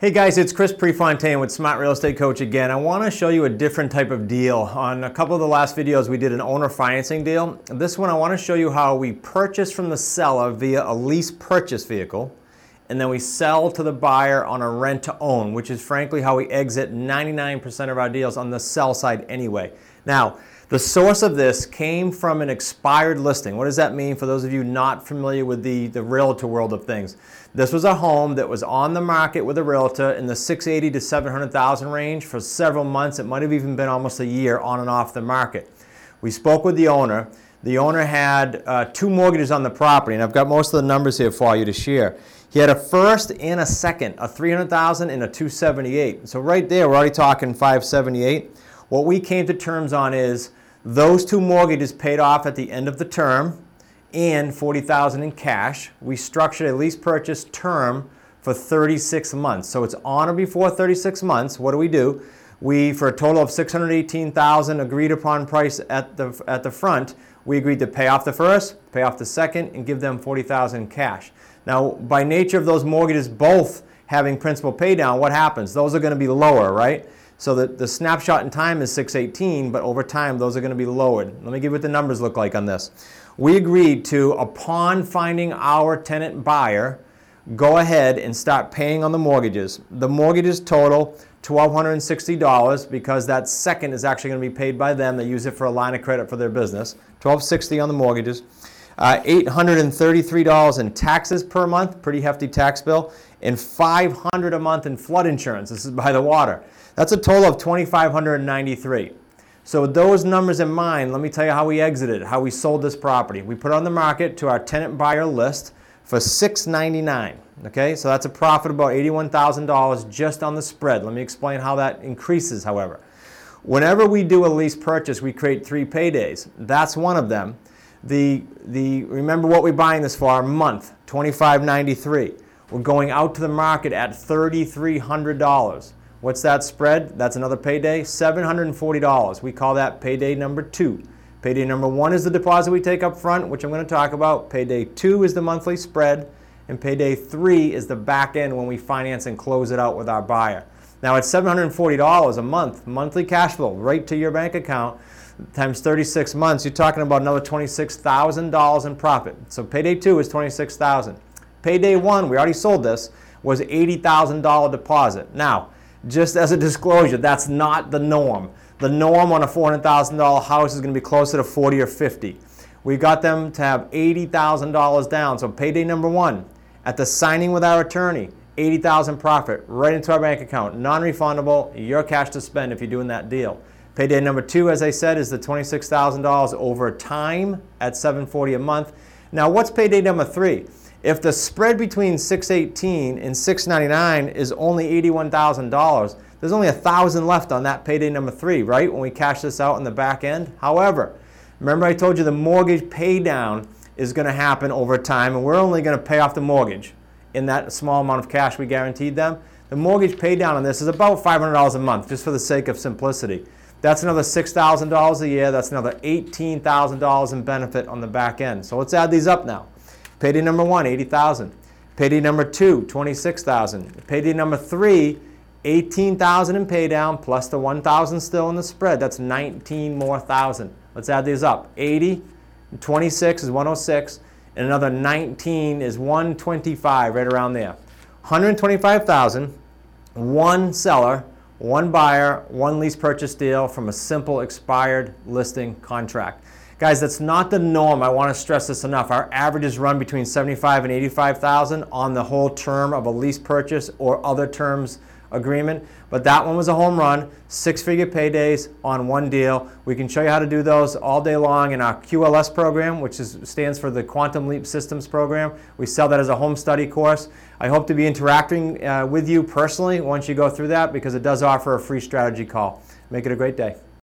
Hey guys, it's Chris Prefontaine with Smart Real Estate Coach again. I want to show you a different type of deal. On a couple of the last videos, we did an owner financing deal. This one, I want to show you how we purchase from the seller via a lease purchase vehicle, and then we sell to the buyer on a rent to own, which is frankly how we exit 99% of our deals on the sell side anyway. Now, the source of this came from an expired listing. What does that mean for those of you not familiar with the, the realtor world of things? This was a home that was on the market with a realtor in the 680 to 700,000 range for several months. It might have even been almost a year on and off the market. We spoke with the owner. The owner had uh, two mortgages on the property, and I've got most of the numbers here for you to share. He had a first and a second, a 300,000 and a 278. So right there, we're already talking 578. What we came to terms on is those two mortgages paid off at the end of the term and 40,000 in cash. We structured a lease purchase term for 36 months. So it's on or before 36 months. What do we do? We, for a total of 618,000 agreed upon price at the, at the front, we agreed to pay off the first, pay off the second, and give them 40,000 cash. Now, by nature of those mortgages both having principal pay down, what happens? Those are going to be lower, right? So the, the snapshot in time is 618, but over time those are going to be lowered. Let me give you what the numbers look like on this. We agreed to, upon finding our tenant buyer, go ahead and start paying on the mortgages. The mortgages total $1,260 because that second is actually going to be paid by them. They use it for a line of credit for their business. 1,260 on the mortgages. Uh, $833 in taxes per month, pretty hefty tax bill, and $500 a month in flood insurance. This is by the water. That's a total of 2,593. So with those numbers in mind, let me tell you how we exited, how we sold this property. We put on the market to our tenant buyer list for $699. Okay, so that's a profit about $81,000 just on the spread. Let me explain how that increases, however. Whenever we do a lease purchase, we create three paydays. That's one of them. The, the, remember what we're buying this for, a month, $25.93. We're going out to the market at $3,300. What's that spread? That's another payday, $740. We call that payday number two. Payday number one is the deposit we take up front, which I'm going to talk about. Payday two is the monthly spread. And payday three is the back end when we finance and close it out with our buyer. Now it's $740 a month, monthly cash flow, right to your bank account, times 36 months, you're talking about another $26,000 in profit. So payday two is 26,000. Payday one, we already sold this, was $80,000 deposit. Now, just as a disclosure, that's not the norm. The norm on a $400,000 house is going to be closer to 40 or 50. We got them to have $80,000 down. So payday number one, at the signing with our attorney, 80,000 profit right into our bank account, non-refundable, your cash to spend if you're doing that deal. Payday number two, as I said, is the $26,000 over time at 740 a month. Now, what's payday number three? If the spread between 618 and 699 is only $81,000, there's only a thousand left on that payday number three, right? When we cash this out in the back end. However, remember I told you the mortgage pay down is going to happen over time, and we're only going to pay off the mortgage in that small amount of cash we guaranteed them. The mortgage pay down on this is about $500 a month, just for the sake of simplicity. That's another $6,000 a year. That's another $18,000 in benefit on the back end. So let's add these up now. Payday number one, 80,000. Payday number two, 26,000. Payday number three, 18,000 in paydown plus the 1,000 still in the spread. That's 19 more thousand. Let's add these up. 80, 26 is 106, and another 19 is 125, right around there. 125,000, one seller, one buyer, one lease purchase deal from a simple expired listing contract. Guys, that's not the norm. I want to stress this enough. Our averages run between 75 and 85,000 on the whole term of a lease purchase or other terms agreement. But that one was a home run, six-figure paydays on one deal. We can show you how to do those all day long in our QLS program, which is, stands for the Quantum Leap Systems program. We sell that as a home study course. I hope to be interacting uh, with you personally once you go through that because it does offer a free strategy call. Make it a great day.